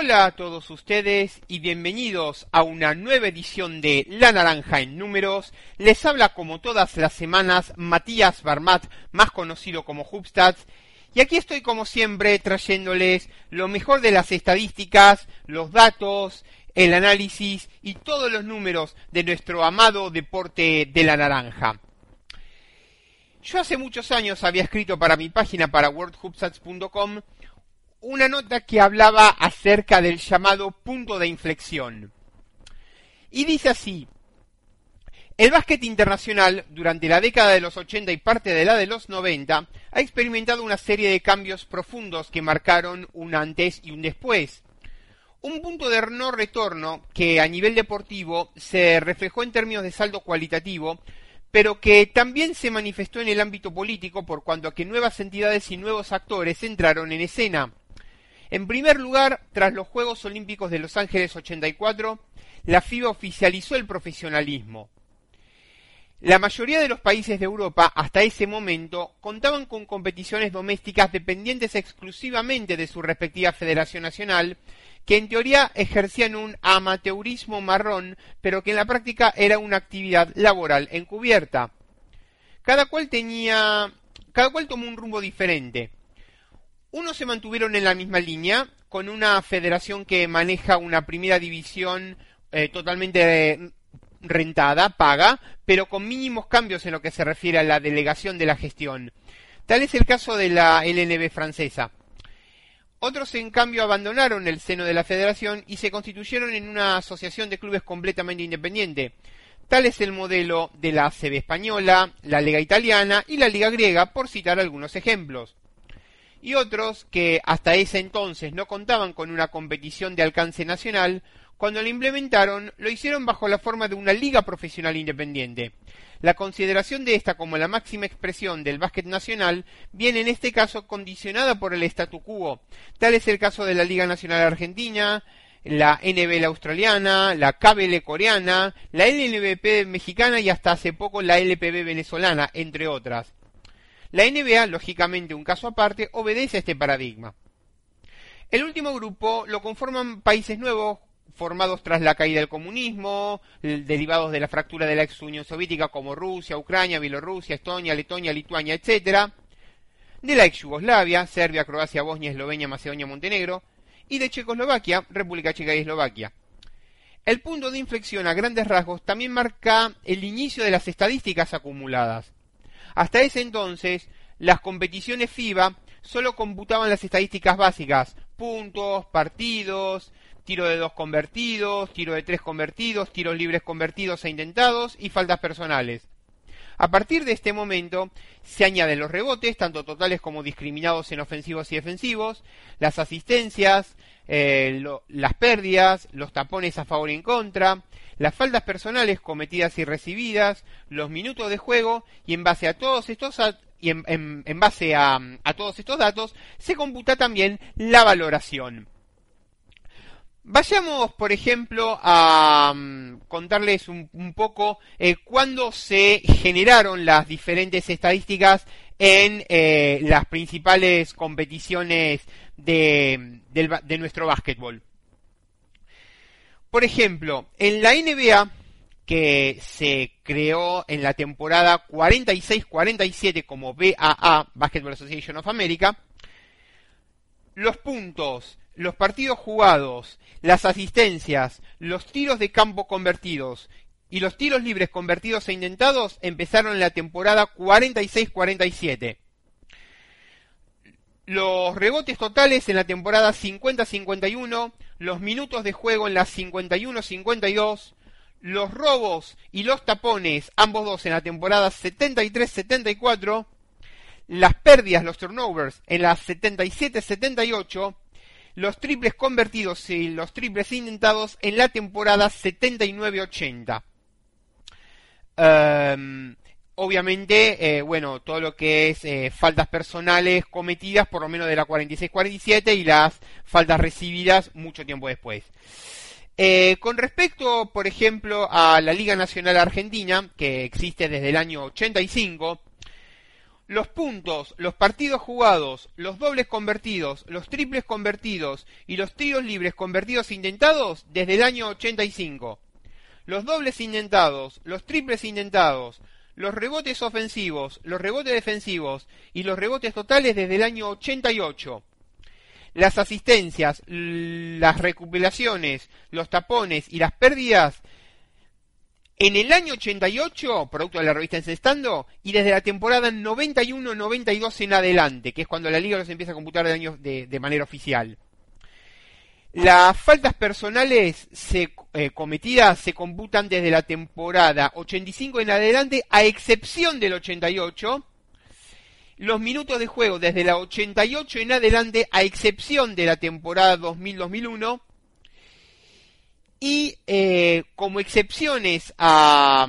Hola a todos ustedes y bienvenidos a una nueva edición de La Naranja en Números. Les habla como todas las semanas Matías Barmat, más conocido como Hubstats, y aquí estoy como siempre trayéndoles lo mejor de las estadísticas, los datos, el análisis y todos los números de nuestro amado deporte de la naranja. Yo hace muchos años había escrito para mi página para worldhubstats.com una nota que hablaba acerca del llamado punto de inflexión. Y dice así, el básquet internacional, durante la década de los 80 y parte de la de los 90, ha experimentado una serie de cambios profundos que marcaron un antes y un después. Un punto de no retorno que a nivel deportivo se reflejó en términos de saldo cualitativo, pero que también se manifestó en el ámbito político por cuanto a que nuevas entidades y nuevos actores entraron en escena. En primer lugar, tras los Juegos Olímpicos de Los Ángeles 84, la FIBA oficializó el profesionalismo. La mayoría de los países de Europa hasta ese momento contaban con competiciones domésticas dependientes exclusivamente de su respectiva federación nacional, que en teoría ejercían un amateurismo marrón, pero que en la práctica era una actividad laboral encubierta. Cada cual tenía, cada cual tomó un rumbo diferente. Unos se mantuvieron en la misma línea, con una federación que maneja una primera división eh, totalmente rentada, paga, pero con mínimos cambios en lo que se refiere a la delegación de la gestión. Tal es el caso de la LNB francesa. Otros, en cambio, abandonaron el seno de la federación y se constituyeron en una asociación de clubes completamente independiente. Tal es el modelo de la ACB española, la Liga italiana y la Liga griega, por citar algunos ejemplos y otros que hasta ese entonces no contaban con una competición de alcance nacional, cuando lo implementaron lo hicieron bajo la forma de una liga profesional independiente. La consideración de esta como la máxima expresión del básquet nacional viene en este caso condicionada por el statu quo. Tal es el caso de la Liga Nacional Argentina, la NBL australiana, la KBL coreana, la LNBP mexicana y hasta hace poco la LPB venezolana, entre otras. La NBA, lógicamente un caso aparte, obedece a este paradigma. El último grupo lo conforman países nuevos formados tras la caída del comunismo, derivados de la fractura de la ex Unión Soviética como Rusia, Ucrania, Bielorrusia, Estonia, Letonia, Lituania, etc., de la ex Yugoslavia, Serbia, Croacia, Bosnia, Eslovenia, Macedonia, Montenegro, y de Checoslovaquia, República Checa y Eslovaquia. El punto de inflexión a grandes rasgos también marca el inicio de las estadísticas acumuladas. Hasta ese entonces, las competiciones FIBA solo computaban las estadísticas básicas, puntos, partidos, tiro de dos convertidos, tiro de tres convertidos, tiros libres convertidos e intentados y faltas personales. A partir de este momento se añaden los rebotes, tanto totales como discriminados en ofensivos y defensivos, las asistencias, eh, las pérdidas, los tapones a favor y en contra, las faltas personales cometidas y recibidas, los minutos de juego y en base a todos estos y en, base a, todos estos datos se computa también la valoración. Vayamos, por ejemplo, a mm, contarles un, poco eh, cuándo se generaron las diferentes estadísticas en eh, las principales competiciones de, de nuestro básquetbol. Por ejemplo, en la NBA, que se creó en la temporada 46-47 como BAA, Basketball Association of America, los puntos, los partidos jugados, las asistencias, los tiros de campo convertidos y los tiros libres convertidos e intentados empezaron en la temporada 46-47. Los rebotes totales en la temporada 50-51 los minutos de juego en las 51-52, los robos y los tapones, ambos dos en la temporada 73-74, las pérdidas, los turnovers en las 77-78, los triples convertidos y los triples intentados en la temporada 79-80 obviamente, eh, bueno, todo lo que es eh, faltas personales cometidas por lo menos de la 46-47 y las faltas recibidas mucho tiempo después. Eh, con respecto, por ejemplo, a la Liga Nacional Argentina, que existe desde el año 85, los puntos, los partidos jugados, los dobles convertidos, los triples convertidos y los tiros libres convertidos intentados desde el año 85. Los dobles intentados, los triples intentados, los rebotes ofensivos, los rebotes defensivos y los rebotes totales desde el año 88. Las asistencias, las recuperaciones, los tapones y las pérdidas en el año 88, producto de la revista Encestando, y desde la temporada 91-92 en adelante, que es cuando la liga los empieza a computar de, años de, manera oficial. Las faltas personales se, eh, cometidas se computan desde la temporada 85 en adelante, a excepción del 88. Los minutos de juego desde la 88 en adelante, a excepción de la temporada 2000-2001 y eh, como excepciones a,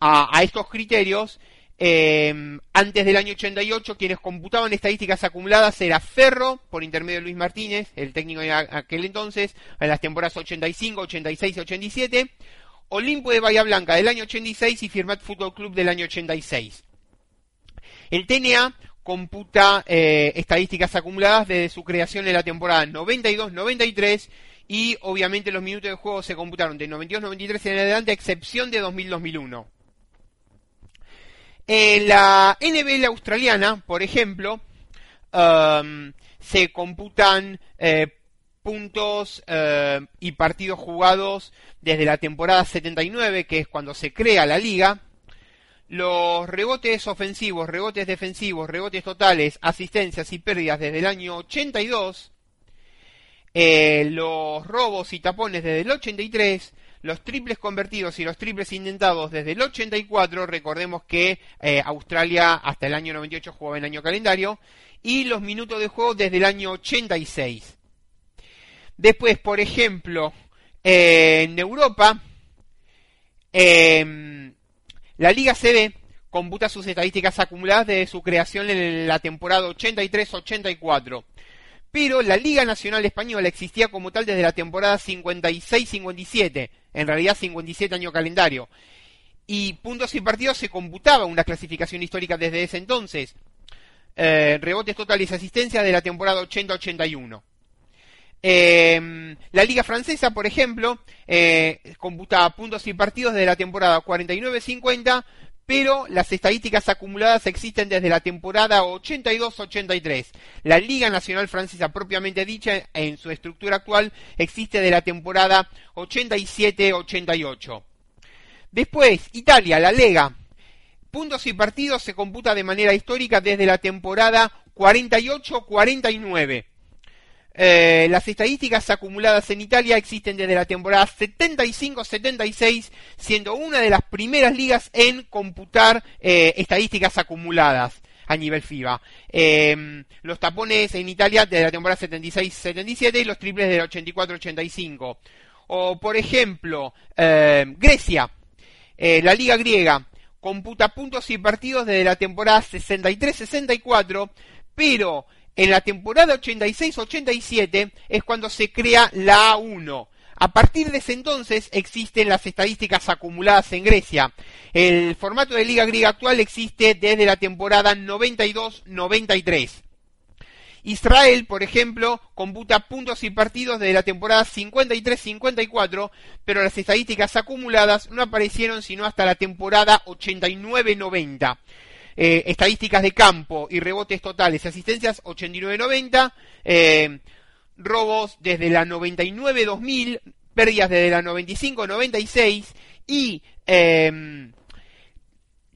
a, estos criterios, eh, antes del año 88, quienes computaban estadísticas acumuladas era Ferro, por intermedio de Luis Martínez, el técnico de aquel entonces, en las temporadas 85, 86 y 87, Olimpo de Bahía Blanca del año 86 y Firmat Fútbol Club del año 86. El TNA computa eh, estadísticas acumuladas desde su creación en la temporada 92-93 y obviamente los minutos de juego se computaron de 92-93 en adelante, a excepción de 2000-2001. En la NBL australiana, por ejemplo, um, se computan eh, puntos eh, y partidos jugados desde la temporada 79, que es cuando se crea la liga. Los rebotes ofensivos, rebotes defensivos, rebotes totales, asistencias y pérdidas desde el año 82 eh, los robos y tapones desde el 83, los triples convertidos y los triples intentados desde el 84, recordemos que eh, Australia hasta el año 98 jugaba en año calendario, y los minutos de juego desde el año 86. Después, por ejemplo, en Europa, em, la Liga CB computa sus estadísticas acumuladas desde su creación en la temporada 83-84 pero la Liga Nacional Española existía como tal desde la temporada 56-57, en realidad 57 año calendario. Y puntos y partidos se computaba una clasificación histórica desde ese entonces. Eh, rebotes totales y asistencias de la temporada 80-81. Eh, la Liga Francesa, por ejemplo, eh, computaba puntos y partidos de la temporada 49-50, pero las estadísticas acumuladas existen desde la temporada 82-83. La Liga Nacional Francesa propiamente dicha en su estructura actual existe de la temporada 87-88. Después, Italia, la Lega. Puntos y partidos se computa de manera histórica desde la temporada 48-49. Eh, las estadísticas acumuladas en Italia existen desde la temporada 75-76, siendo una de las primeras ligas en computar eh, estadísticas acumuladas a nivel FIBA. Em, los tapones en Italia desde la temporada 76-77 y los triples del 84-85. O, por ejemplo, em, Grecia, eh, la liga griega, computa puntos y partidos desde la temporada 63-64, pero en la temporada 86-87 es cuando se crea la A1. A partir de ese entonces existen las estadísticas acumuladas en Grecia. El formato de liga griega actual existe desde la temporada 92-93. Israel, por ejemplo, computa puntos y partidos desde la temporada 53-54, pero las estadísticas acumuladas no aparecieron sino hasta la temporada 89-90. Eh, estadísticas de campo y rebotes totales y asistencias 89-90, eh, robos desde la 99-2000, pérdidas desde la 95-96 y em,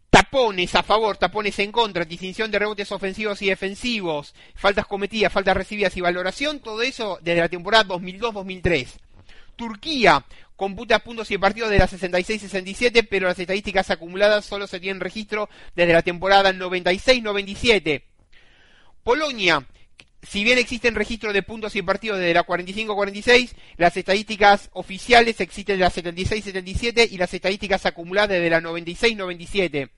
tapones a favor, tapones en contra, distinción de rebotes ofensivos y defensivos, faltas cometidas, faltas recibidas y valoración, todo eso desde la temporada 2002-2003. Turquía, computa puntos y partidos de la 66-67, pero las estadísticas acumuladas solo se tienen registro desde la temporada 96-97. Polonia, si bien existen registros de puntos y partidos desde la 45-46, las estadísticas oficiales existen de la 76-77 y las estadísticas acumuladas desde la 96-97.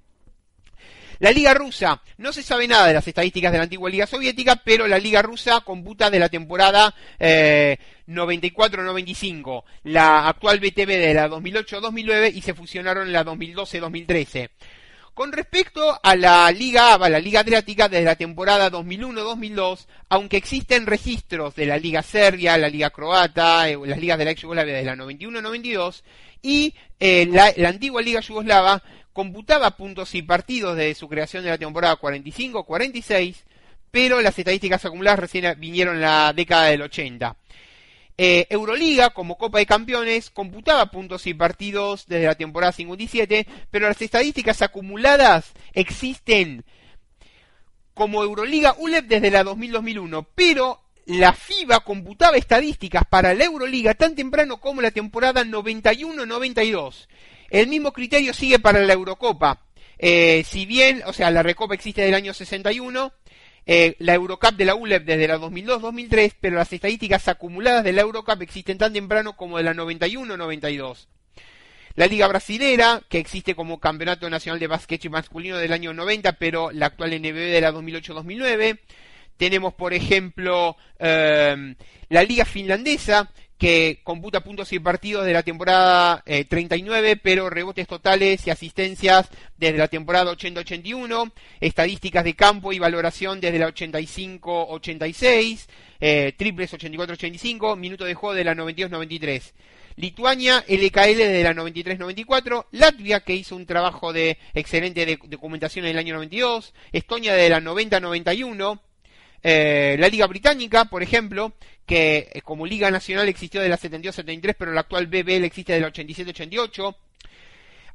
La Liga Rusa, no se sabe nada de las estadísticas de la antigua Liga Soviética, pero la Liga Rusa computa de la temporada 94-95, eh, la actual BTV de la 2008-2009 y se fusionaron en la 2012-2013. Con respecto a la Liga ABA, la Liga Adriática, desde la temporada 2001-2002, aunque existen registros de la Liga Serbia, la Liga Croata, eh, las ligas de la ex Yugoslavia desde la 91-92, y eh, la antigua Liga Yugoslava computaba puntos y partidos desde su creación de la temporada 45-46, pero las estadísticas acumuladas recién vinieron en la década del 80. Eh, Euroliga, como Copa de Campeones, computaba puntos y partidos desde la temporada 57, pero las estadísticas acumuladas existen como Euroliga ULEP desde la 2000-2001, pero la FIBA computaba estadísticas para la Euroliga tan temprano como la temporada 91-92. El mismo criterio sigue para la Eurocopa. Eh, si bien, o sea, la Recopa existe del año 61, eh, la Eurocup de la ULEP desde la 2002-2003, pero las estadísticas acumuladas de la Eurocup existen tan temprano como de la 91-92. La Liga Brasilera, que existe como Campeonato Nacional de Básquet Masculino del año 90, pero la actual NBB de la 2008-2009. Tenemos, por ejemplo, eh, la Liga Finlandesa, que computa puntos y partidos de la temporada 39, eh, pero rebotes totales y asistencias desde la temporada 80-81, estadísticas de campo y valoración desde la 85-86, eh, triples 84-85, minuto de juego de la 92-93. Lituania, LKL de la 93-94, Latvia, que hizo un trabajo de excelente documentación en el año 92, Estonia de la 90-91, eh, la Liga Británica, por ejemplo, que eh, como Liga Nacional existió de la 72-73, pero la actual BBL existe de la 87-88.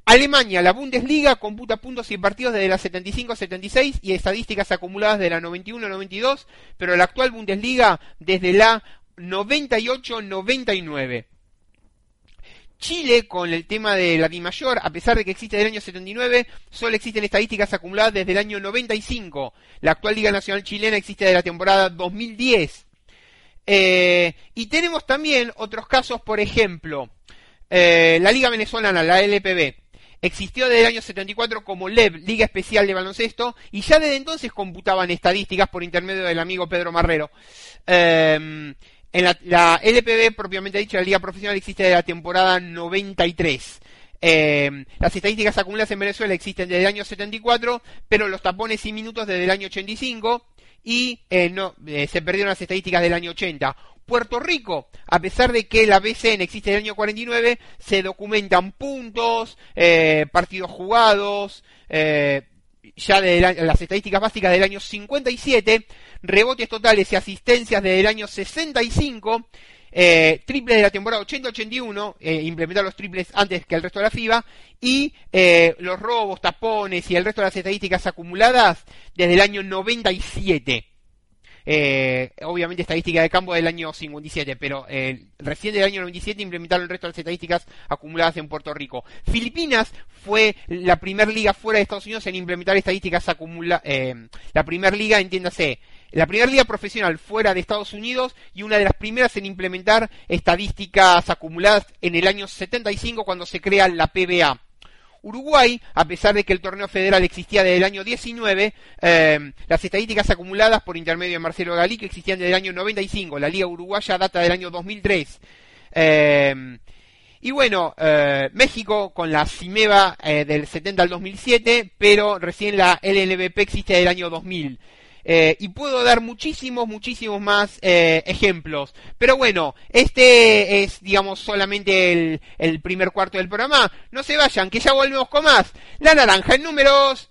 Alemania, la Bundesliga computa puntos y partidos desde la 75-76 y estadísticas acumuladas de la 91-92, pero la actual Bundesliga desde la 98-99. Chile, con el tema de la mayor, a pesar de que existe desde el año 79, solo existen estadísticas acumuladas desde el año 95. La actual Liga Nacional Chilena existe de la temporada 2010. Eh, y tenemos también otros casos, por ejemplo, eh, la Liga Venezolana, la LPB, existió desde el año 74 como LEB, Liga Especial de Baloncesto, y ya desde entonces computaban estadísticas por intermedio del amigo Pedro Marrero. Eh, en la, LPB, propiamente dicho, la Liga Profesional existe desde la temporada 93. Eh, las estadísticas acumuladas en Venezuela existen desde el año 74, pero los tapones y minutos desde el año 85 y eh, no, eh, se perdieron las estadísticas del año 80. Puerto Rico, a pesar de que la BCN existe desde el año 49, se documentan puntos, partidos jugados, ya de las estadísticas básicas del año 57, rebotes totales y asistencias desde el año 65, eh, triples de la temporada 80-81, eh, implementar los triples antes que el resto de la FIBA, y eh, los robos, tapones y el resto de las estadísticas acumuladas desde el año 97. Eh, obviamente estadística de campo del año 57, pero eh, recién del año 97 implementaron el resto de las estadísticas acumuladas en Puerto Rico. Filipinas fue la primera liga fuera de Estados Unidos en implementar estadísticas acumuladas, eh, la primera liga, entiéndase, la primera liga profesional fuera de Estados Unidos y una de las primeras en implementar estadísticas acumuladas en el año 75 cuando se crea la PBA. Uruguay, a pesar de que el torneo federal existía desde el año 19, eh, las estadísticas acumuladas por intermedio de Marcelo Galí que existían desde el año 95. La Liga Uruguaya data del año 2003. Eh, y bueno, eh, México con la CIMEVA del 70 al 2007, pero recién la LNBP existe del año 2000. Eh, y puedo dar muchísimos, muchísimos más eh, ejemplos. Pero bueno, este es, digamos, solamente el, primer cuarto del programa. No se vayan, que ya volvemos con más. La naranja en números.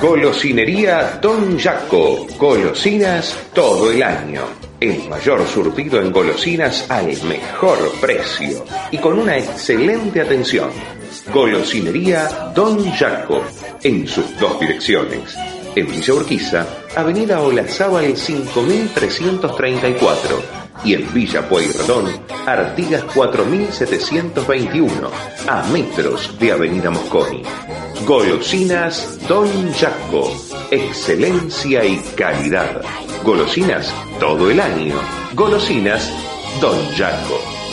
Golosinería Don Jaco. Golosinas todo el año. El mayor surtido en golosinas al mejor precio y con una excelente atención. Golosinería Don Jaco en sus dos direcciones. En Villa Urquiza, Avenida Olazábal 5334 y en Villa Pueyrredón, Artigas 4721, a metros de Avenida Mosconi. Golosinas Don Jaco, excelencia y calidad. Golosinas todo el año. Golosinas Don Jaco.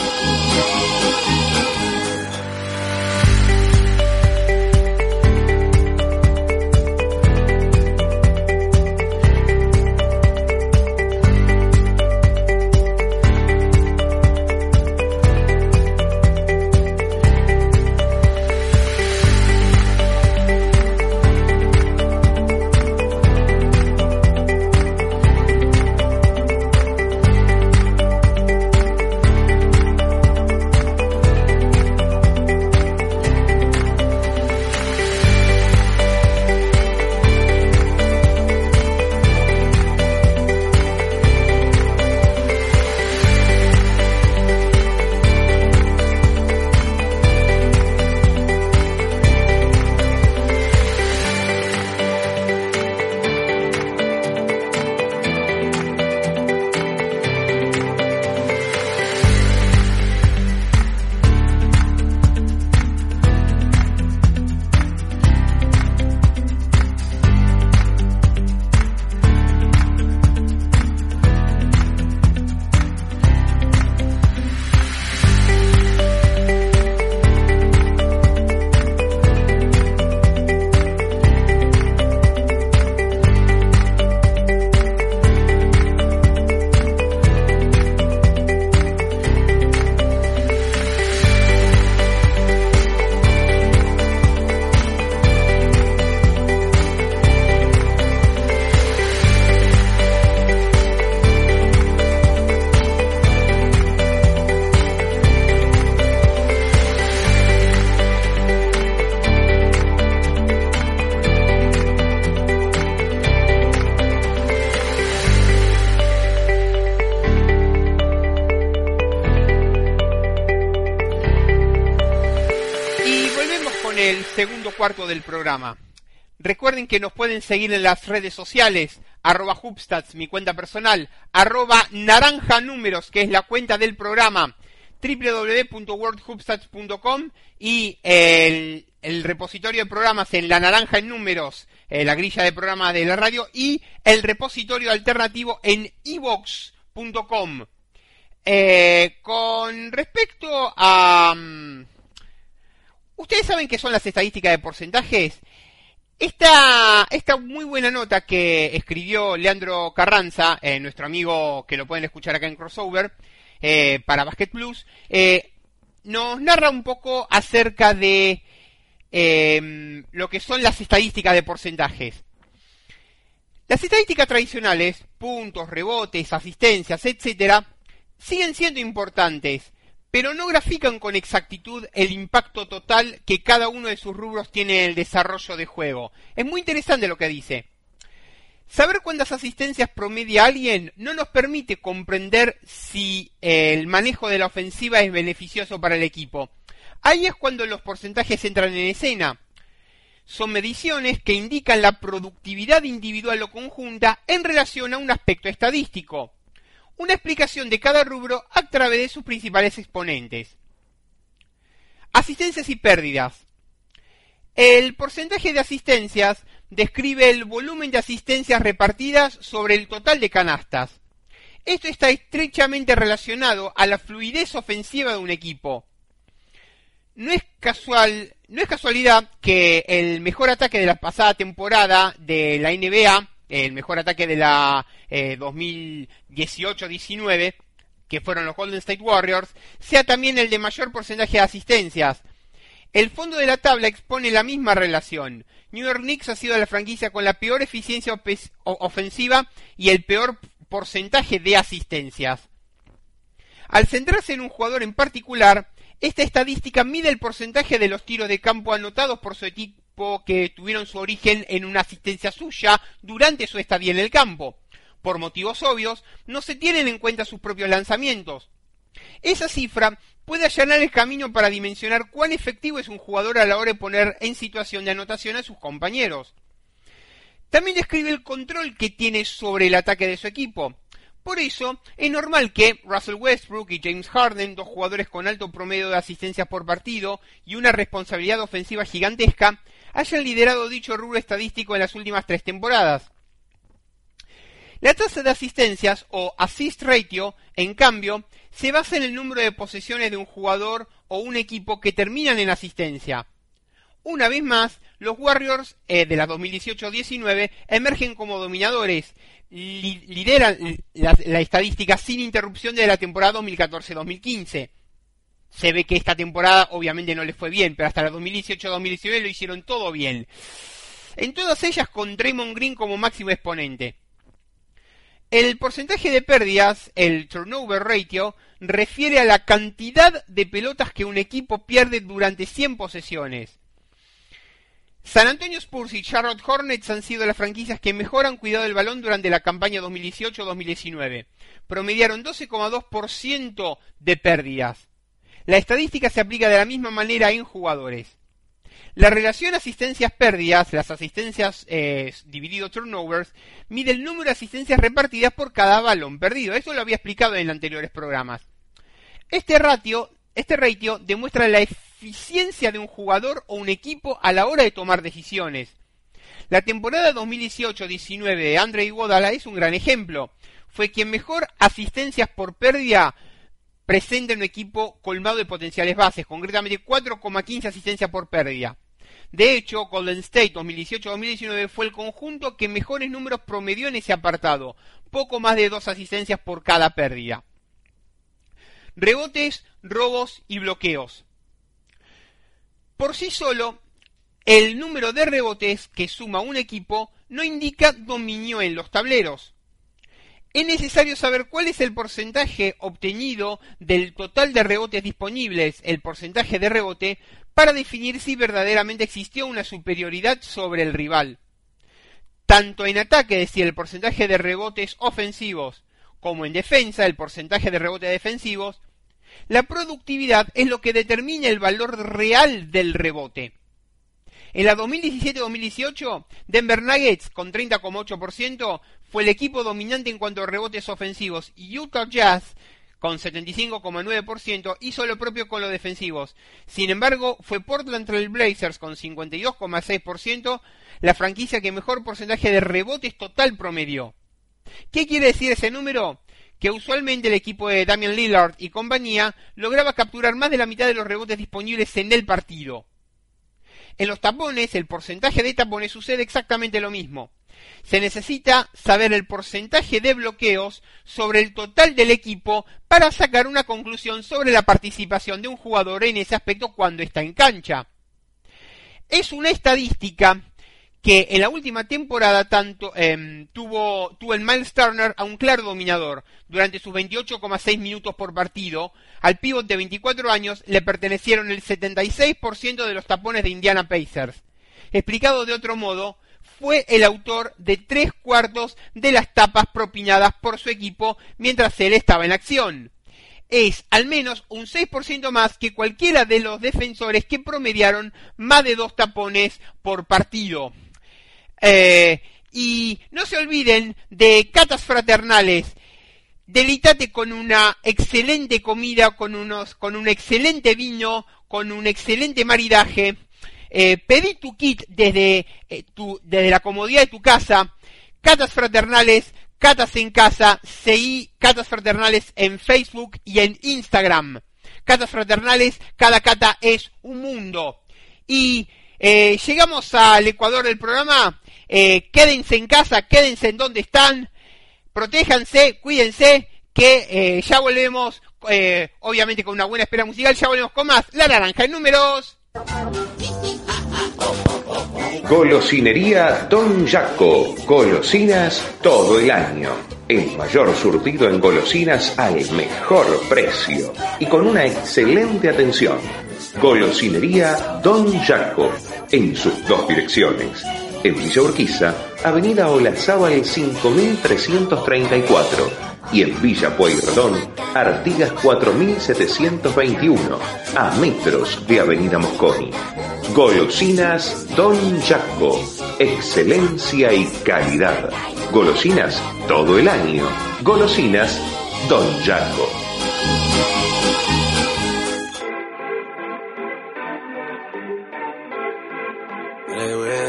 Cuarto del programa. Recuerden que nos pueden seguir en las redes sociales, arroba Hubstats, mi cuenta personal, arroba naranja números, que es la cuenta del programa, www.worldhubstats.com y el, repositorio de programas en la naranja en números, eh, la grilla de programas de la radio, y el repositorio alternativo en evox.com. Eh, con respecto a... Um, Ustedes saben qué son las estadísticas de porcentajes. Esta, esta muy buena nota que escribió Leandro Carranza, eh, nuestro amigo que lo pueden escuchar acá en Crossover, eh, para Basket Plus, eh, nos narra un poco acerca de em, lo que son las estadísticas de porcentajes. Las estadísticas tradicionales, puntos, rebotes, asistencias, etcétera, siguen siendo importantes, pero no grafican con exactitud el impacto total que cada uno de sus rubros tiene en el desarrollo de juego. Es muy interesante lo que dice. Saber cuántas asistencias promedia alguien no nos permite comprender si el manejo de la ofensiva es beneficioso para el equipo. Ahí es cuando los porcentajes entran en escena. Son mediciones que indican la productividad individual o conjunta en relación a un aspecto estadístico una explicación de cada rubro a través de sus principales exponentes. Asistencias y pérdidas. El porcentaje de asistencias describe el volumen de asistencias repartidas sobre el total de canastas. Esto está estrechamente relacionado a la fluidez ofensiva de un equipo. No es casual, no es casualidad que el mejor ataque de la pasada temporada de la NBA el mejor ataque de la 2018-19, eh, que fueron los Golden State Warriors, sea también el de mayor porcentaje de asistencias. El fondo de la tabla expone la misma relación. New York Knicks ha sido la franquicia con la peor eficiencia ofensiva y el peor porcentaje de asistencias. Al centrarse en un jugador en particular, esta estadística mide el porcentaje de los tiros de campo anotados por su, que tuvieron su origen en una asistencia suya durante su estadía en el campo. Por motivos obvios, no se tienen en cuenta sus propios lanzamientos. Esa cifra puede allanar el camino para dimensionar cuán efectivo es un jugador a la hora de poner en situación de anotación a sus compañeros. También describe el control que tiene sobre el ataque de su equipo. Por eso, es normal que Russell Westbrook y James Harden, dos jugadores con alto promedio de asistencias por partido y una responsabilidad ofensiva gigantesca, hayan liderado dicho rubro estadístico en las últimas tres temporadas. La tasa de asistencias o assist ratio, en cambio, se basa en el número de posesiones de un jugador o un equipo que terminan en asistencia. Una vez más, los Warriors eh, de la 2018-19 emergen como dominadores, lideran la, estadística sin interrupción de la temporada 2014-2015 se ve que esta temporada obviamente no les fue bien, pero hasta la 2018-2019 lo hicieron todo bien. En todas ellas con Draymond Green como máximo exponente. El porcentaje de pérdidas, el turnover ratio, refiere a la cantidad de pelotas que un equipo pierde durante 100 posesiones. San Antonio Spurs y Charlotte Hornets han sido las franquicias que mejor han cuidado el balón durante la campaña 2018-2019. Promediaron 12,2% de pérdidas. La estadística se aplica de la misma manera en jugadores. La relación asistencias-pérdidas, las asistencias eh, dividido turnovers, mide el número de asistencias repartidas por cada balón perdido. Eso lo había explicado en anteriores programas. Este ratio, este ratio demuestra la eficiencia de un jugador o un equipo a la hora de tomar decisiones. La temporada 2018-19 de Andre Iguodala es un gran ejemplo. Fue quien mejor asistencias por pérdida presenta un equipo colmado de potenciales bases, concretamente 4,15 asistencias por pérdida. De hecho, Golden State 2018-2019 fue el conjunto que mejores números promedió en ese apartado, poco más de dos asistencias por cada pérdida. Rebotes, robos y bloqueos. Por sí solo, el número de rebotes que suma un equipo no indica dominio en los tableros es necesario saber cuál es el porcentaje obtenido del total de rebotes disponibles, el porcentaje de rebote, para definir si verdaderamente existió una superioridad sobre el rival. Tanto en ataque, es decir, el porcentaje de rebotes ofensivos, como en defensa, el porcentaje de rebotes defensivos, La productividad es lo que determina el valor real del rebote. En la 2017-2018, Denver Nuggets con 30,8% fue el equipo dominante en cuanto a rebotes ofensivos y Utah Jazz con 75,9% hizo lo propio con los defensivos. Sin embargo, fue Portland Trail Blazers con 52,6% la franquicia que mejor porcentaje de rebotes total promedió. ¿Qué quiere decir ese número? Que usualmente el equipo de Damian Lillard y compañía lograba capturar más de la mitad de los rebotes disponibles en el partido. En los tapones, el porcentaje de tapones sucede exactamente lo mismo. Se necesita saber el porcentaje de bloqueos sobre el total del equipo para sacar una conclusión sobre la participación de un jugador en ese aspecto cuando está en cancha. Es una estadística que en la última temporada tanto eh, tuvo, tuvo el Miles Turner a un claro dominador. Durante sus 28,6 minutos por partido, al pívot de 24 años le pertenecieron el 76% de los tapones de Indiana Pacers. Explicado de otro modo, fue el autor de tres cuartos de las tapas propinadas por su equipo mientras él estaba en acción. Es al menos un 6% más que cualquiera de los defensores que promediaron más de dos tapones por partido. Eh, y no se olviden de catas fraternales. Delítate con una excelente comida, con unos, con un excelente vino, con un excelente maridaje. Eh, pedí tu kit desde, eh, tu, desde la comodidad de tu casa. Catas fraternales, catas en casa, seguí catas fraternales en Facebook y en Instagram. Catas fraternales, cada cata es un mundo. Y eh, llegamos al Ecuador del programa. Eh, quédense en casa, quédense en donde están, protéjanse, cuídense, que eh, ya volvemos, eh, obviamente con una buena espera musical, ya volvemos con más La Naranja en números. Golosinería Don Jaco. Golosinas todo el año. El mayor surtido en golosinas al mejor precio y con una excelente atención. Golosinería Don Jaco. En sus dos direcciones en Villa Urquiza, Avenida Olazábal 5334 y en Villa Pueyrredón, Artigas 4721, a metros de Avenida Mosconi. Golosinas Don Jaco, excelencia y calidad. Golosinas todo el año. Golosinas Don Jaco.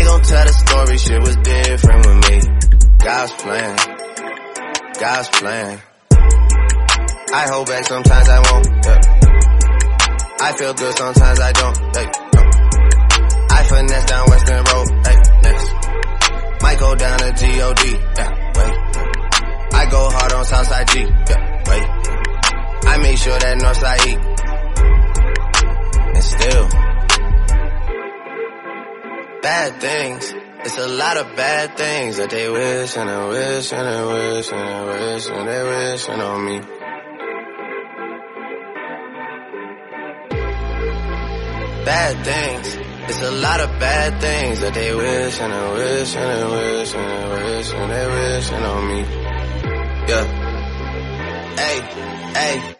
They gon' tell the story, shit was different with me. God's plan, God's plan. I hold back, sometimes I won't. Yeah. I feel good, sometimes I don't. No. I finesse down Western Road. Hey, next. Might go down to G-O-D. Yeah, wait. I go hard on Southside G. Yeah, wait. I make sure that Northside E. bad things. It's a lot of bad things that they wish and they wish and they wish and they wish and they wishing on me. Bad things. It's a lot of bad things that they wish and they wish and they wish and they wish and they wishing on me. Yeah. Hey, hey.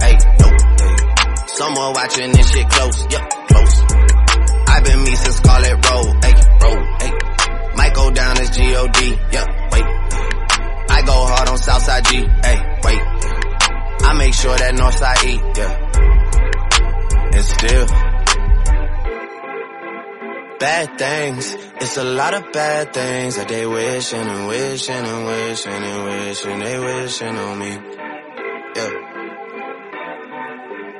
Hey, no. Someone watching this shit close. Yep, close. I've been me since Scarlet Road. Hey, road. Hey. Might go down as G-O-D. Yep, wait. I go hard on Southside G. Hey, wait. I make sure that Northside E. Yeah. deal. Bad things, it's a lot of bad things that they wishing and wishing and wishing and wishing they wishing on me. Yeah.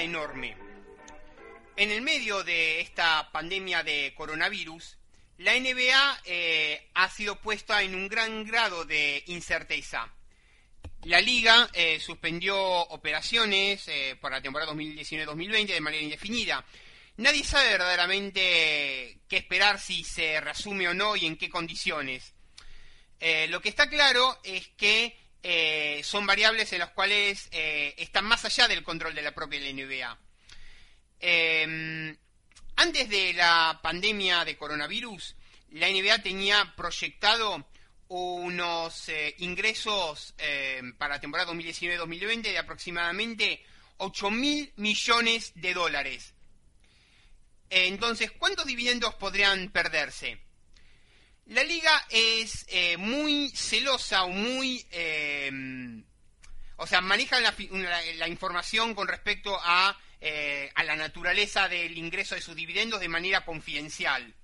Enorme. En el medio de esta pandemia de coronavirus, la NBA eh, ha sido puesta en un gran grado de incerteza. La liga eh, suspendió operaciones eh, por la temporada 2019-2020 de manera indefinida. Nadie sabe verdaderamente qué esperar si se resume o no y en qué condiciones. lo que está claro es que eh, son variables en las cuales eh, están más allá del control de la propia NBA. Em, antes de la pandemia de coronavirus, la NBA tenía proyectado unos eh, ingresos em, para la temporada 2019-2020 de aproximadamente 8 mil millones de dólares. entonces, ¿cuántos dividendos podrían perderse? La liga es eh, muy celosa o muy... Eh, o sea, maneja la, información con respecto eh, a, la naturaleza del ingreso de sus dividendos de manera confidencial.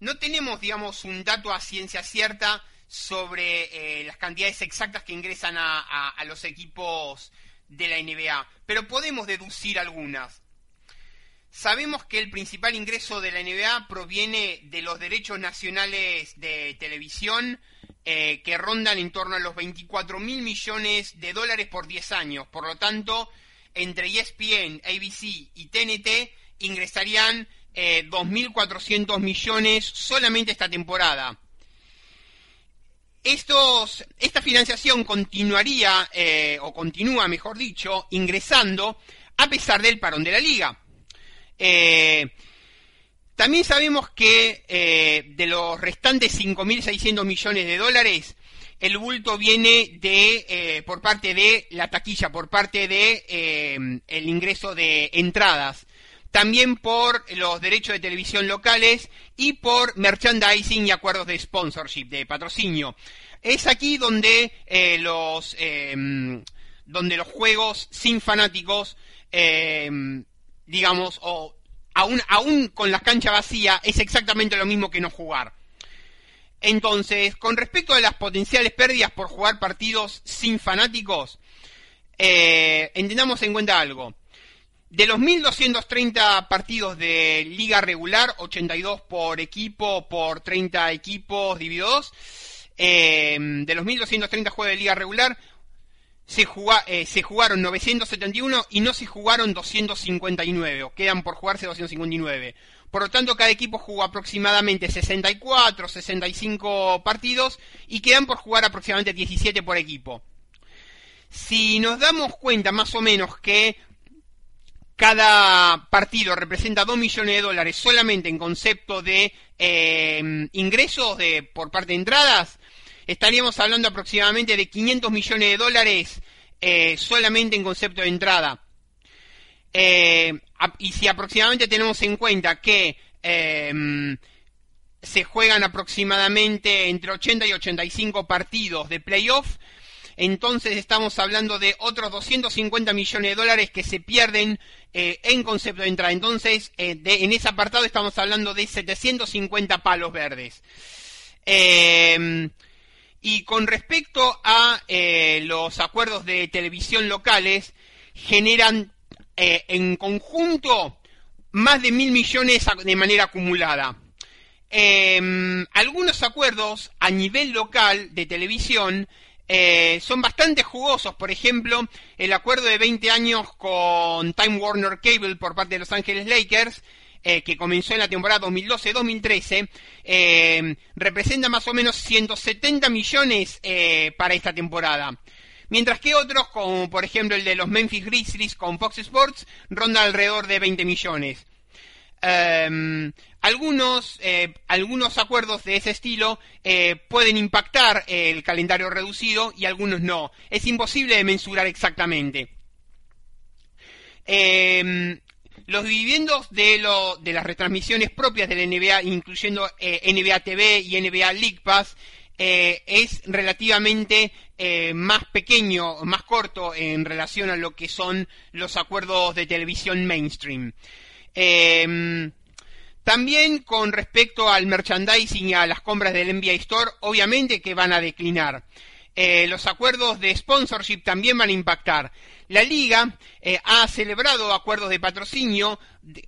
no tenemos, digamos, un dato a ciencia cierta sobre las cantidades exactas que ingresan a los equipos de la NBA, pero podemos deducir algunas. Sabemos que el principal ingreso de la NBA proviene de los derechos nacionales de televisión, eh, que rondan en torno a los 24 mil millones de dólares por 10 años. Por lo tanto, entre ESPN, ABC y TNT ingresarían eh, 2.400 millones solamente esta temporada. Esta financiación continuaría, eh, o continúa, mejor dicho, ingresando a pesar del parón de la liga. Eh, también sabemos que eh, de los restantes 5.600 millones de dólares, el bulto viene de eh, por parte de la taquilla, por parte de el ingreso de entradas, también por los derechos de televisión locales y por merchandising y acuerdos de sponsorship, de patrocinio. Es aquí donde los donde los juegos sin fanáticos digamos, o aún, aún con la cancha vacía, es exactamente lo mismo que no jugar. Entonces, con respecto a las potenciales pérdidas por jugar partidos sin fanáticos, eh, entendamos en cuenta algo. De los 1.230 partidos de liga regular, 82 por equipo, por 30 equipos divididos, eh, de los 1.230 juegos de liga regular, se, eh, se, jugaron 971 y no se jugaron 259, o quedan por jugarse 259. Por lo tanto, cada equipo jugó aproximadamente 64, 65 partidos y quedan por jugar aproximadamente 17 por equipo. Si nos damos cuenta más o menos que cada partido representa 2 millones de dólares solamente en concepto de eh, ingresos de, por parte de entradas, estaríamos hablando aproximadamente de 500 millones de dólares eh, solamente en concepto de entrada. Eh, y si aproximadamente tenemos en cuenta que em, se juegan aproximadamente entre 80 y 85 partidos de playoff, entonces estamos hablando de otros 250 millones de dólares que se pierden eh, en concepto de entrada. Entonces, en ese apartado estamos hablando de 750 palos verdes. Eh, y con respecto a eh, los acuerdos de televisión locales, generan eh, en conjunto más de mil millones de manera acumulada. Em, algunos acuerdos a nivel local de televisión eh, son bastante jugosos. Por ejemplo, el acuerdo de 20 años con Time Warner Cable por parte de Los Ángeles Lakers, eh, que comenzó en la temporada 2012-2013, eh, representa más o menos 170 millones para esta temporada. Mientras que otros, como por ejemplo el de los Memphis Grizzlies con Fox Sports, ronda alrededor de 20 millones. Em, algunos, eh, algunos acuerdos de ese estilo eh, pueden impactar el calendario reducido y algunos no. Es imposible de mensurar exactamente. Em, los dividendos de, las retransmisiones propias de la NBA, incluyendo eh, NBA TV y NBA League Pass, es relativamente más pequeño, más corto en relación a lo que son los acuerdos de televisión mainstream. Em, también con respecto al merchandising y a las compras del NBA Store, obviamente que van a declinar. Eh, los acuerdos de sponsorship también van a impactar. La liga eh, ha celebrado acuerdos de patrocinio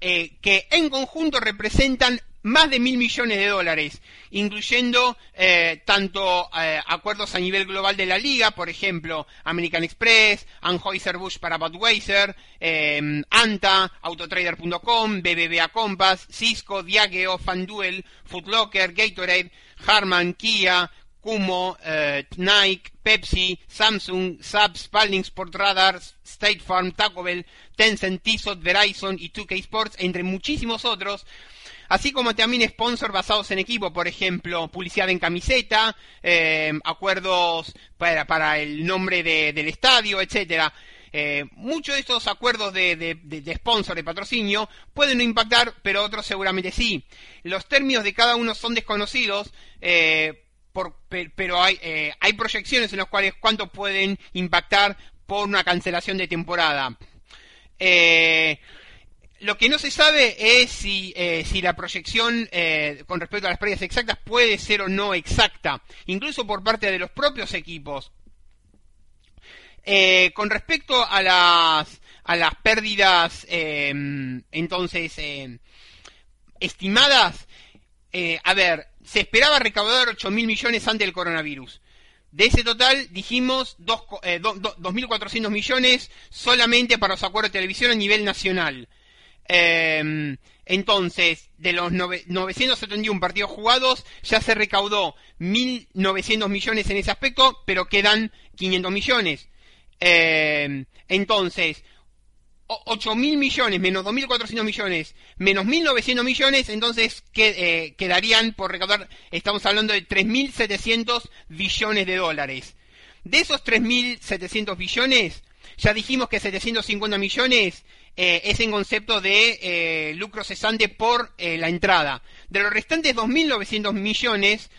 eh, que en conjunto representan más de mil millones de dólares, incluyendo eh, tanto acuerdos a nivel global de la liga, por ejemplo, American Express, Anheuser-Busch para Budweiser, eh, Anta, Autotrader.com, BBVA Compass, Cisco, Diageo, FanDuel, Footlocker, Gatorade, Harman, Kia, Kumo, Nike, Pepsi, Samsung, Saab, Spalding Sport Radars, State Farm, Taco Bell, Tencent, Tissot, Verizon y 2K Sports, entre muchísimos otros, así como también sponsors basados en equipo, por ejemplo, publicidad en camiseta, eh, acuerdos para, para, el nombre del estadio, etcétera. Eh, muchos de estos acuerdos de, de, sponsor, de patrocinio, pueden no impactar, pero otros seguramente sí. Los términos de cada uno son desconocidos, eh, pero hay, hay proyecciones en las cuales cuánto pueden impactar por una cancelación de temporada. Eh, lo que no se sabe es si, eh, si la proyección eh, con respecto a las pérdidas exactas puede ser o no exacta, incluso por parte de los propios equipos. Eh, con respecto a las, a las pérdidas, entonces, estimadas, a ver, se esperaba recaudar 8 mil millones antes del coronavirus. De ese total dijimos 2.400 millones solamente para los acuerdos de televisión a nivel nacional. Em, entonces, de los 971 partidos jugados, ya se recaudó 1.900 millones en ese aspecto, pero quedan 500 millones. Em, entonces, 8.000 millones menos 2.400 millones menos 1.900 millones, entonces eh, quedarían por recaudar, estamos hablando de 3.700 billones de dólares. De esos 3.700 billones, ya dijimos que 750 millones eh, es en concepto de eh, lucro cesante por la entrada. De los restantes 2.900 millones,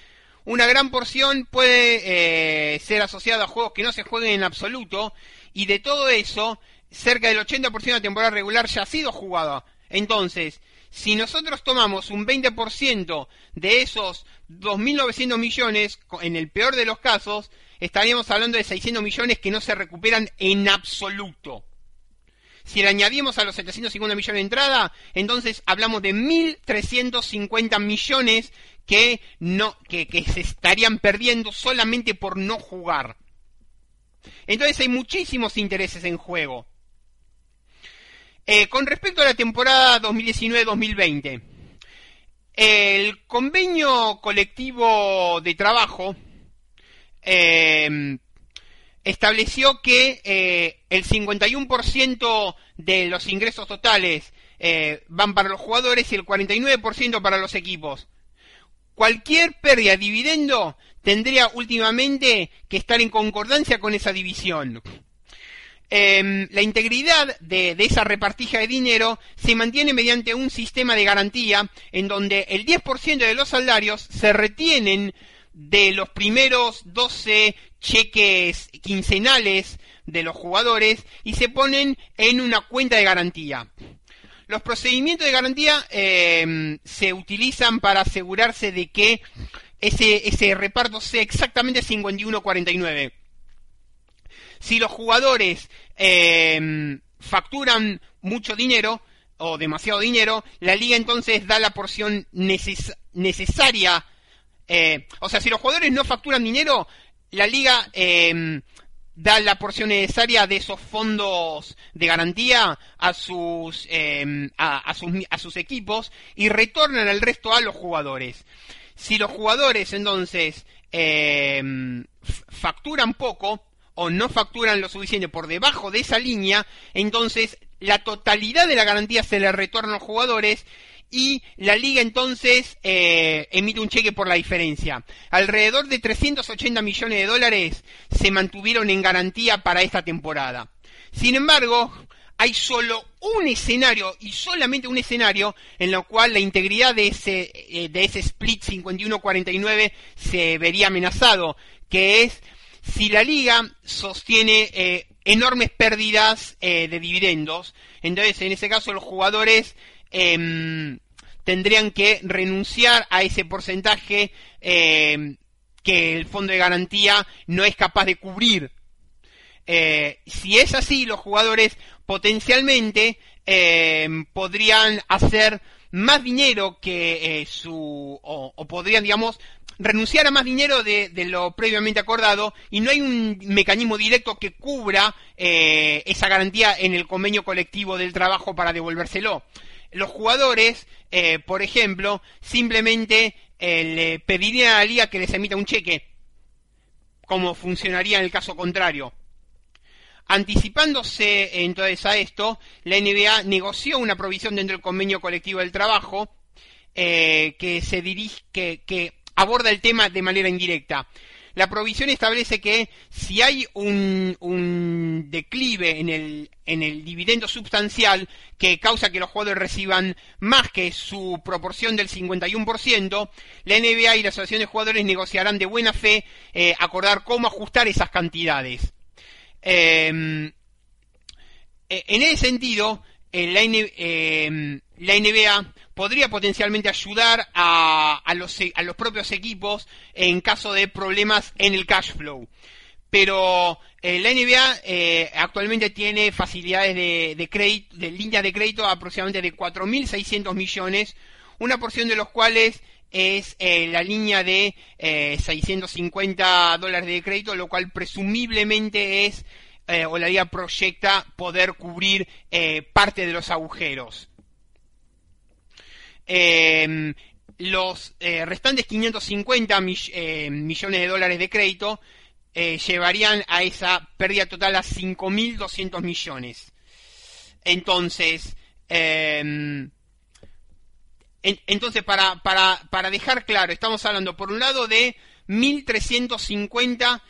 una gran porción puede ser asociada a juegos que no se jueguen en absoluto, y de todo eso, cerca del 80% de la temporada regular ya ha sido jugada. Entonces, si nosotros tomamos un 20% de esos 2.900 millones, en el peor de los casos, estaríamos hablando de 600 millones que no se recuperan en absoluto. Si le añadimos a los 750 millones de entrada, entonces hablamos de 1.350 millones que, no, que, se estarían perdiendo solamente por no jugar. Entonces hay muchísimos intereses en juego. Eh, con respecto a la temporada 2019-2020, el convenio colectivo de trabajo eh, estableció que eh, el 51% de los ingresos totales eh, van para los jugadores y el 49% para los equipos. Cualquier pérdida de dividendo tendría últimamente que estar en concordancia con esa división. Em, la integridad de, esa repartija de dinero se mantiene mediante un sistema de garantía en donde el 10% de los salarios se retienen de los primeros 12 cheques quincenales de los jugadores y se ponen en una cuenta de garantía. Los procedimientos de garantía eh, se utilizan para asegurarse de que ese, ese reparto sea exactamente 51-49. Si los jugadores eh, facturan mucho dinero o demasiado dinero, la liga entonces da la porción necesaria. Eh, o sea, si los jugadores no facturan dinero, la liga em, da la porción necesaria de esos fondos de garantía a sus, em, a, sus, a sus equipos y retornan el resto a los jugadores. Si los jugadores entonces em, facturan poco o no facturan lo suficiente por debajo de esa línea, entonces la totalidad de la garantía se le retorna a los jugadores y la liga entonces eh, emite un cheque por la diferencia. Alrededor de 380 millones de dólares se mantuvieron en garantía para esta temporada. Sin embargo, hay solo un escenario y solamente un escenario en lo cual la integridad de ese, eh, de ese split 51-49 se vería amenazado, que es si la liga sostiene eh, enormes pérdidas de dividendos, entonces en ese caso los jugadores em, tendrían que renunciar a ese porcentaje eh, que el fondo de garantía no es capaz de cubrir. Eh, si es así, los jugadores potencialmente eh, podrían hacer más dinero que su o, podrían digamos renunciar a más dinero de, lo previamente acordado y no hay un mecanismo directo que cubra esa garantía en el convenio colectivo del trabajo para devolvérselo los jugadores, eh, por ejemplo, simplemente eh, le pedirían a la liga que les emita un cheque, como funcionaría en el caso contrario. Anticipándose entonces a esto, la NBA negoció una provisión dentro del convenio colectivo del trabajo eh, que se dirige, que aborda el tema de manera indirecta. La provisión establece que si hay un, declive en el, en el dividendo sustancial que causa que los jugadores reciban más que su proporción del 51%, la NBA y la Asociación de Jugadores negociarán de buena fe eh, acordar cómo ajustar esas cantidades. Em, eh, en ese sentido, em, la NBA podría potencialmente ayudar a, a, los, a los propios equipos en caso de problemas en el cash flow. Pero eh, la NBA eh, actualmente tiene facilidades de, de, crédito, de líneas de crédito aproximadamente de 4.600 millones, una porción de los cuales es eh, la línea de 650 dólares de crédito, lo cual presumiblemente es, o la liga proyecta poder cubrir parte de los agujeros. Em, los eh, restantes 550 eh, millones de dólares de crédito eh, llevarían a esa pérdida total a 5.200 millones. Entonces, em, entonces para, para, para dejar claro, estamos hablando por un lado de 1.350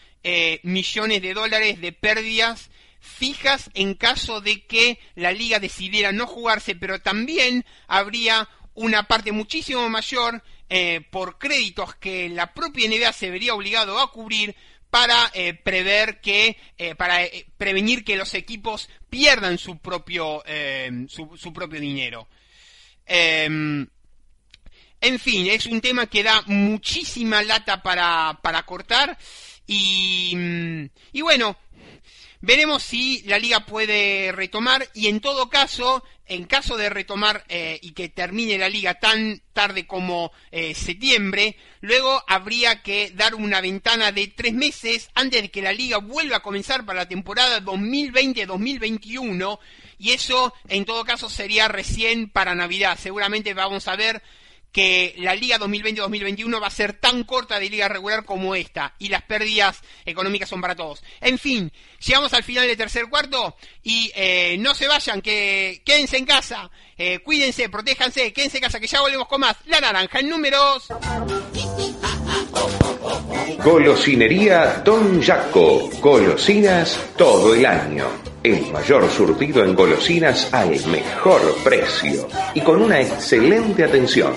millones de dólares de pérdidas fijas en caso de que la liga decidiera no jugarse, pero también habría una parte muchísimo mayor eh, por créditos que la propia NBA se vería obligado a cubrir para eh, prever que eh, para prevenir que los equipos pierdan su propio su, propio dinero. Em, en fin es un tema que da muchísima lata para, para cortar y, y bueno Veremos si la liga puede retomar y en todo caso, en caso de retomar eh, y que termine la liga tan tarde como eh, septiembre, luego habría que dar una ventana de tres meses antes de que la liga vuelva a comenzar para la temporada 2020-2021 y eso en todo caso sería recién para Navidad. Seguramente vamos a ver que la liga 2020-2021 va a ser tan corta de liga regular como esta y las pérdidas económicas son para todos. En fin, llegamos al final del tercer cuarto y eh, no se vayan, que quédense en casa, eh, cuídense, protéjanse, quédense en casa, que ya volvemos con más. La naranja en números. Golosinería Don Jaco. Golosinas todo el año. El mayor surtido en golosinas al mejor precio y con una excelente atención.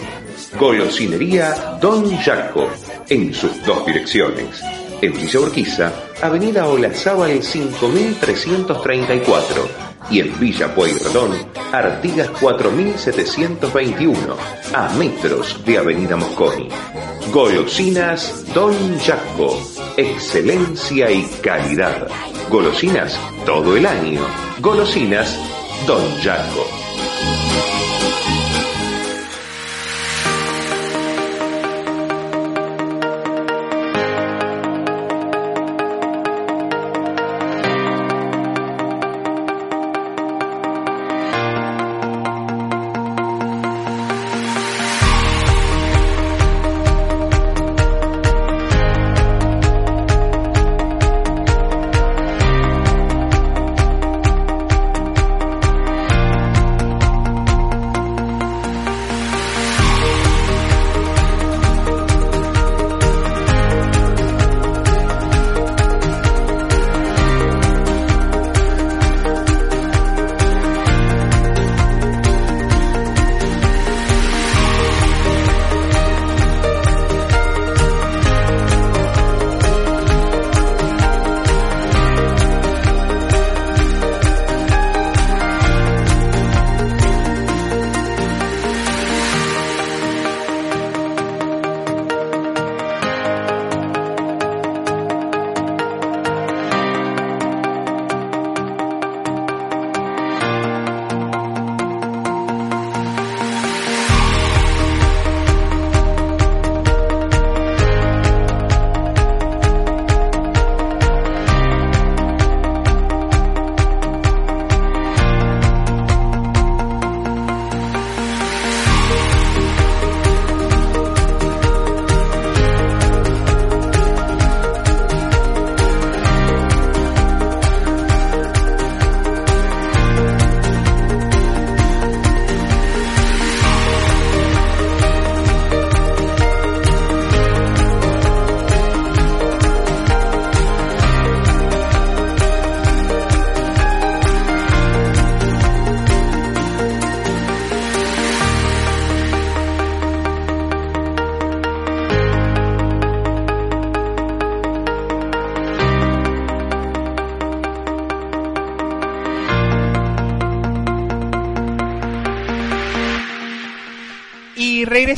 Golosinería Don Jaco, en sus dos direcciones. En Villa Urquiza, Avenida Olazábal 5334 y en Villa Pueyrredón, Artigas 4721, a metros de Avenida Mosconi. Golosinas Don Jaco, excelencia y calidad. Golosinas todo el año. Golosinas Don Jaco.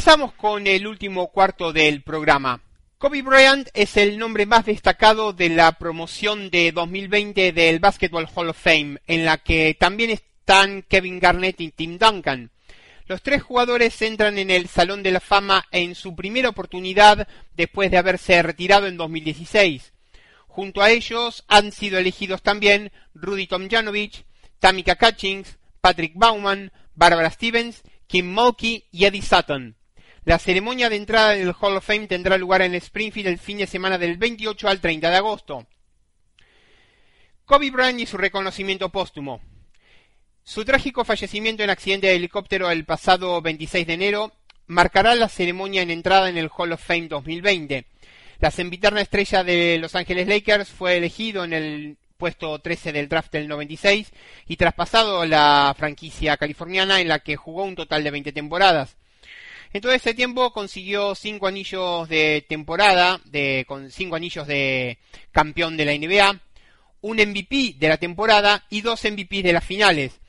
Regresamos con el último cuarto del programa. Kobe Bryant es el nombre más destacado de la promoción de 2020 del Basketball Hall of Fame, en la que también están Kevin Garnett y Tim Duncan. Los tres jugadores entran en el Salón de la Fama en su primera oportunidad después de haberse retirado en 2016. Junto a ellos han sido elegidos también Rudy Tomjanovich, Tamika Catchings, Patrick Bauman, Barbara Stevens Kim Mulkey y Eddie Sutton. La ceremonia de entrada del Hall of Fame tendrá lugar en Springfield el fin de semana del 28 al 30 de agosto. Kobe Bryant y su reconocimiento póstumo. Su trágico fallecimiento en accidente de helicóptero el pasado 26 de enero marcará la ceremonia en entrada en el Hall of Fame 2020. La sempiterna estrella de Los Ángeles Lakers fue elegido en el puesto 13 del draft del 96 y traspasado la franquicia californiana en la que jugó un total de 20 temporadas. En todo ese tiempo consiguió cinco anillos de temporada, de, con cinco anillos de campeón de la NBA, un MVP de la temporada y dos MVP de las finales.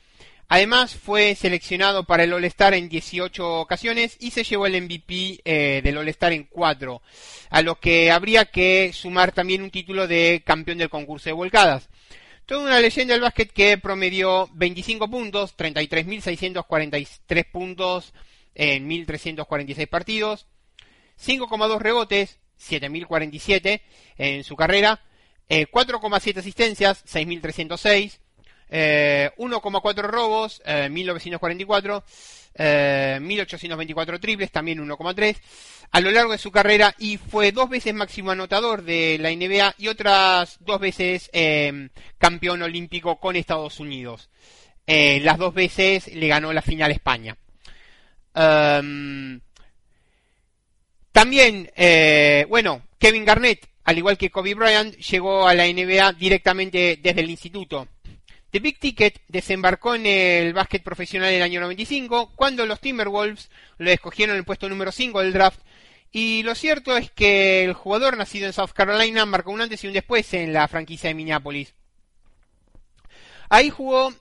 Además fue seleccionado para el All-Star en 18 ocasiones y se llevó el MVP eh, del All-Star en 4, a lo que habría que sumar también un título de campeón del concurso de volcadas. Toda una leyenda del básquet que promedió 25 puntos, 33.643 puntos en 1.346 partidos, 5,2 rebotes, 7.047 en su carrera, 4,7 eh, asistencias, 6.306, 1,4 eh, robos, 1944, eh, 1824 eh, triples, también 1,3 a lo largo de su carrera y fue dos veces máximo anotador de la NBA y otras dos veces campeón olímpico con Estados Unidos. las dos veces le ganó la final a España. Em, también, bueno, Kevin Garnett, al igual que Kobe Bryant, llegó a la NBA directamente desde el instituto. The Big Ticket desembarcó en el básquet profesional en el año 95, cuando los Timberwolves lo escogieron en el puesto número 5 del draft. Y lo cierto es que el jugador nacido en South Carolina marcó un antes y un después en la franquicia de Minneapolis. Ahí jugó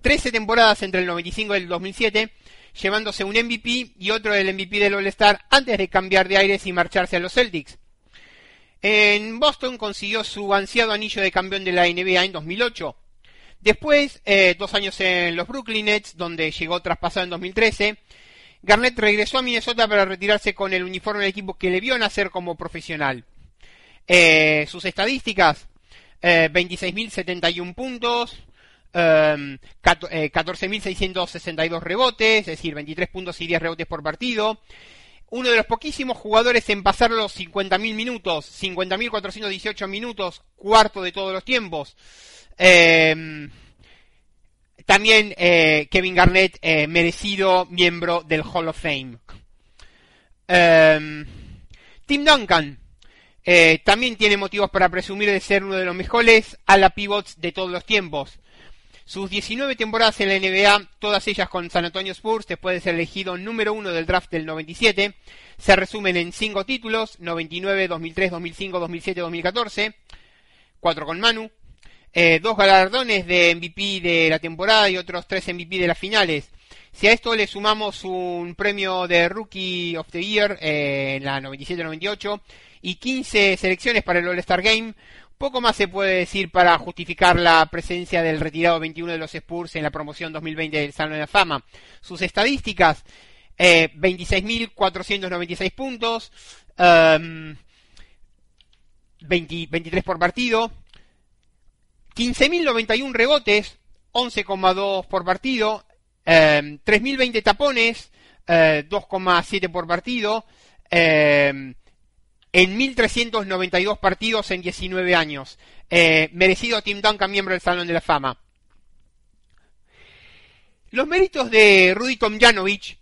13 temporadas entre el 95 y el 2007, llevándose un MVP y otro del MVP del All-Star antes de cambiar de aires y marcharse a los Celtics. En Boston consiguió su ansiado anillo de campeón de la NBA en 2008 Después, eh, dos años en los Brooklyn Nets, donde llegó traspasado en 2013. Garnett regresó a Minnesota para retirarse con el uniforme del equipo que le vio nacer como profesional. Eh, sus estadísticas, 26.071 eh, puntos, 14.662 rebotes, es decir, 23 puntos y 10 rebotes por partido. Uno de los poquísimos jugadores en pasar los 50.000 minutos, 50.418 minutos, cuarto de todos los tiempos. Em, también eh, Kevin Garnett, eh, merecido miembro del Hall of Fame. Em, Tim Duncan eh, también tiene motivos para presumir de ser uno de los mejores a la pivots de todos los tiempos. Sus 19 temporadas en la NBA, todas ellas con San Antonio Spurs, después de ser elegido número uno del draft del 97, se resumen en 5 títulos, 99, 2003, 2005, 2007, 2014, 4 con Manu, eh, dos galardones de MVP de la temporada y otros tres MVP de las finales. Si a esto le sumamos un premio de Rookie of the Year eh, en la 97-98 y 15 selecciones para el All-Star Game, poco más se puede decir para justificar la presencia del retirado 21 de los Spurs en la promoción 2020 del Salón de la Fama. Sus estadísticas, eh, 26.496 puntos, 23 em, por partido, 15.091 rebotes, 11,2 por partido, 3.020 em, tapones, 2,7 eh, por partido, em, en 1.392 partidos en 19 años. Eh, merecido Tim Duncan, miembro del Salón de la Fama. Los méritos de Rudy Tomjanovich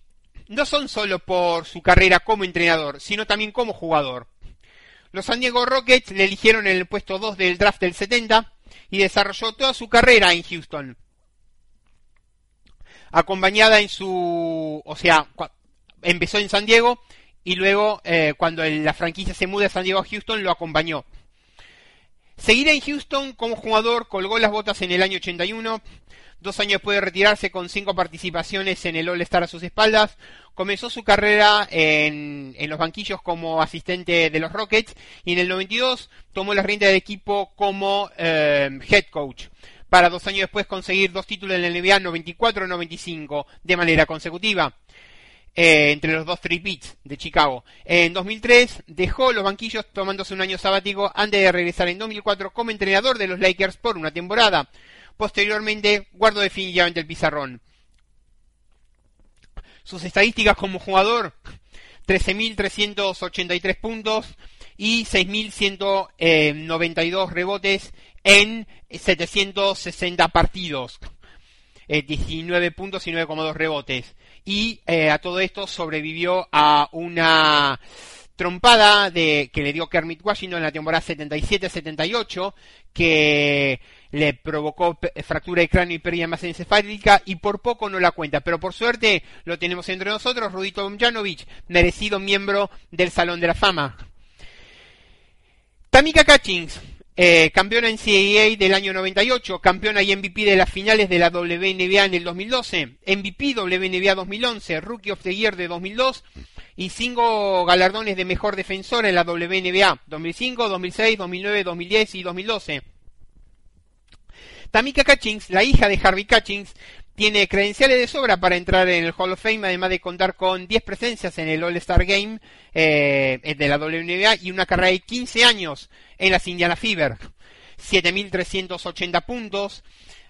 no son solo por su carrera como entrenador, sino también como jugador. Los San Diego Rockets le eligieron en el puesto 2 del draft del 70 y desarrolló toda su carrera en Houston. Acompañada en su, o sea, empezó en San Diego y luego eh, cuando la franquicia se muda de San Diego a Houston lo acompañó. Seguirá en Houston como jugador, colgó las botas en el año 81, Dos años después de retirarse con cinco participaciones en el All-Star a sus espaldas, comenzó su carrera en, los banquillos como asistente de los Rockets y en el 92 tomó la rienda del equipo como eh, head coach para dos años después conseguir dos títulos en la NBA 94-95 de manera consecutiva. Eh, entre los dos three de Chicago. En 2003 dejó los banquillos tomándose un año sabático antes de regresar en 2004 como entrenador de los Lakers por una temporada. Posteriormente guardó definitivamente el pizarrón. Sus estadísticas como jugador, 13.383 puntos y 6.192 rebotes en 760 partidos. 19 eh, puntos y 9,2 rebotes. Y eh, a todo esto sobrevivió a una trompada de, que le dio Kermit Washington en la temporada 77-78, que le provocó fractura de cráneo y pérdida más encefálica y por poco no la cuenta. Pero por suerte lo tenemos entre nosotros, Rudito Domjanovic, merecido miembro del Salón de la Fama. Tamika Catchings, eh, campeona en CAA del año 98, campeona y MVP de las finales de la WNBA en el 2012, MVP WNBA 2011, Rookie of the Year de 2002 y cinco galardones de mejor defensor en la WNBA 2005, 2006, 2009, 2010 y 2012. Tamika Catchings, la hija de Harvey Catchings, tiene credenciales de sobra para entrar en el Hall of Fame, además de contar con 10 presencias en el All-Star Game eh, de la WNBA y una carrera de 15 años en las Indiana Fever. 7.380 puntos,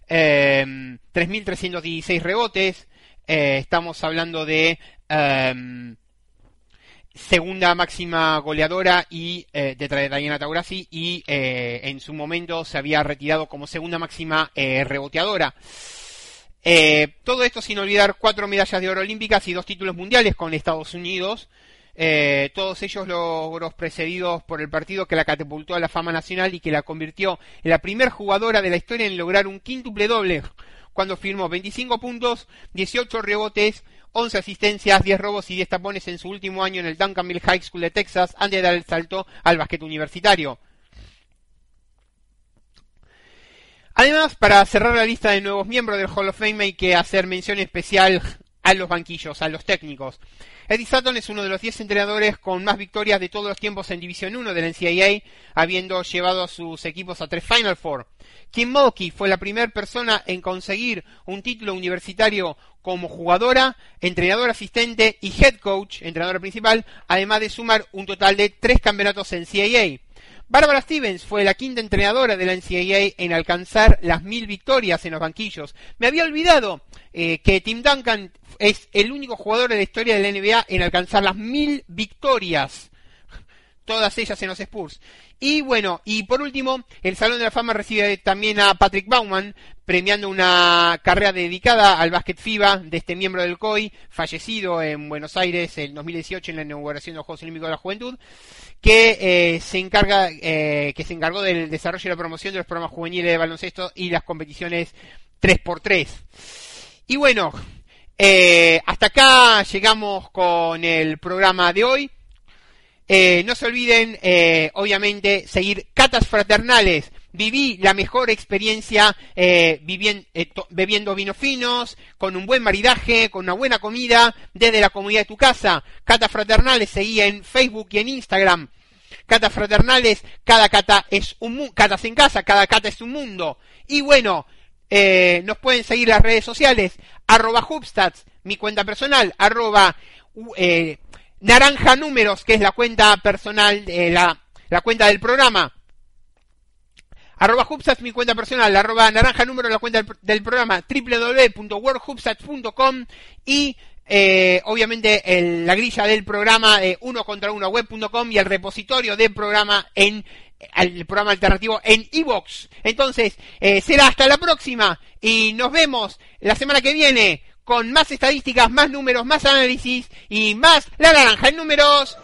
eh, 3.316 rebotes, eh, estamos hablando de eh, segunda máxima goleadora y eh, detrás de Diana Taurasi y eh, en su momento se había retirado como segunda máxima eh, reboteadora. Eh, todo esto sin olvidar cuatro medallas de oro olímpicas y dos títulos mundiales con Estados Unidos. Eh, todos ellos logros precedidos por el partido que la catapultó a la fama nacional y que la convirtió en la primer jugadora de la historia en lograr un quíntuple doble cuando firmó 25 puntos, 18 rebotes, 11 asistencias, 10 robos y 10 tapones en su último año en el Duncanville High School de Texas antes de dar el salto al básquet universitario. Además, para cerrar la lista de nuevos miembros del Hall of Fame hay que hacer mención especial a los banquillos, a los técnicos. Eddie Sutton es uno de los 10 entrenadores con más victorias de todos los tiempos en División 1 de la NCAA, habiendo llevado a sus equipos a tres Final Four. Kim Mulkey fue la primera persona en conseguir un título universitario como jugadora, entrenador asistente y head coach, entrenador principal, además de sumar un total de tres campeonatos en NCAA. Barbara Stevens fue la quinta entrenadora de la NCAA en alcanzar las mil victorias en los banquillos. Me había olvidado eh, que Tim Duncan es el único jugador de la historia de la NBA en alcanzar las mil victorias. Todas ellas en los Spurs. Y bueno, y por último, el Salón de la Fama recibe también a Patrick Bauman, premiando una carrera dedicada al básquet FIBA de este miembro del COI, fallecido en Buenos Aires en 2018 en la inauguración de los Juegos Olímpicos de la Juventud que eh, se encarga eh, que se encargó del desarrollo y la promoción de los programas juveniles de baloncesto y las competiciones 3x3. Y bueno, eh, hasta acá llegamos con el programa de hoy. No se olviden, obviamente, seguir catas fraternales viví la mejor experiencia eh, bebiendo vinos finos, con un buen maridaje, con una buena comida, desde la comunidad de tu casa. Catas Fraternales seguí en Facebook y en Instagram. Catas Fraternales, cada cata es un mundo, catas en casa, cada cata es un mundo. Y bueno, eh, nos pueden seguir las redes sociales, arroba Hubstats, mi cuenta personal, arroba eh, naranja números, que es la cuenta personal, la, la cuenta del programa Arroba Hubsats, mi cuenta personal, arroba naranja número la cuenta del, programa www.worldhubstats.com y eh, obviamente la grilla del programa de uno contra uno web.com y el repositorio del programa en el programa alternativo en iVoox. Entonces, eh, será hasta la próxima y nos vemos la semana que viene con más estadísticas, más números, más análisis y más la naranja en números.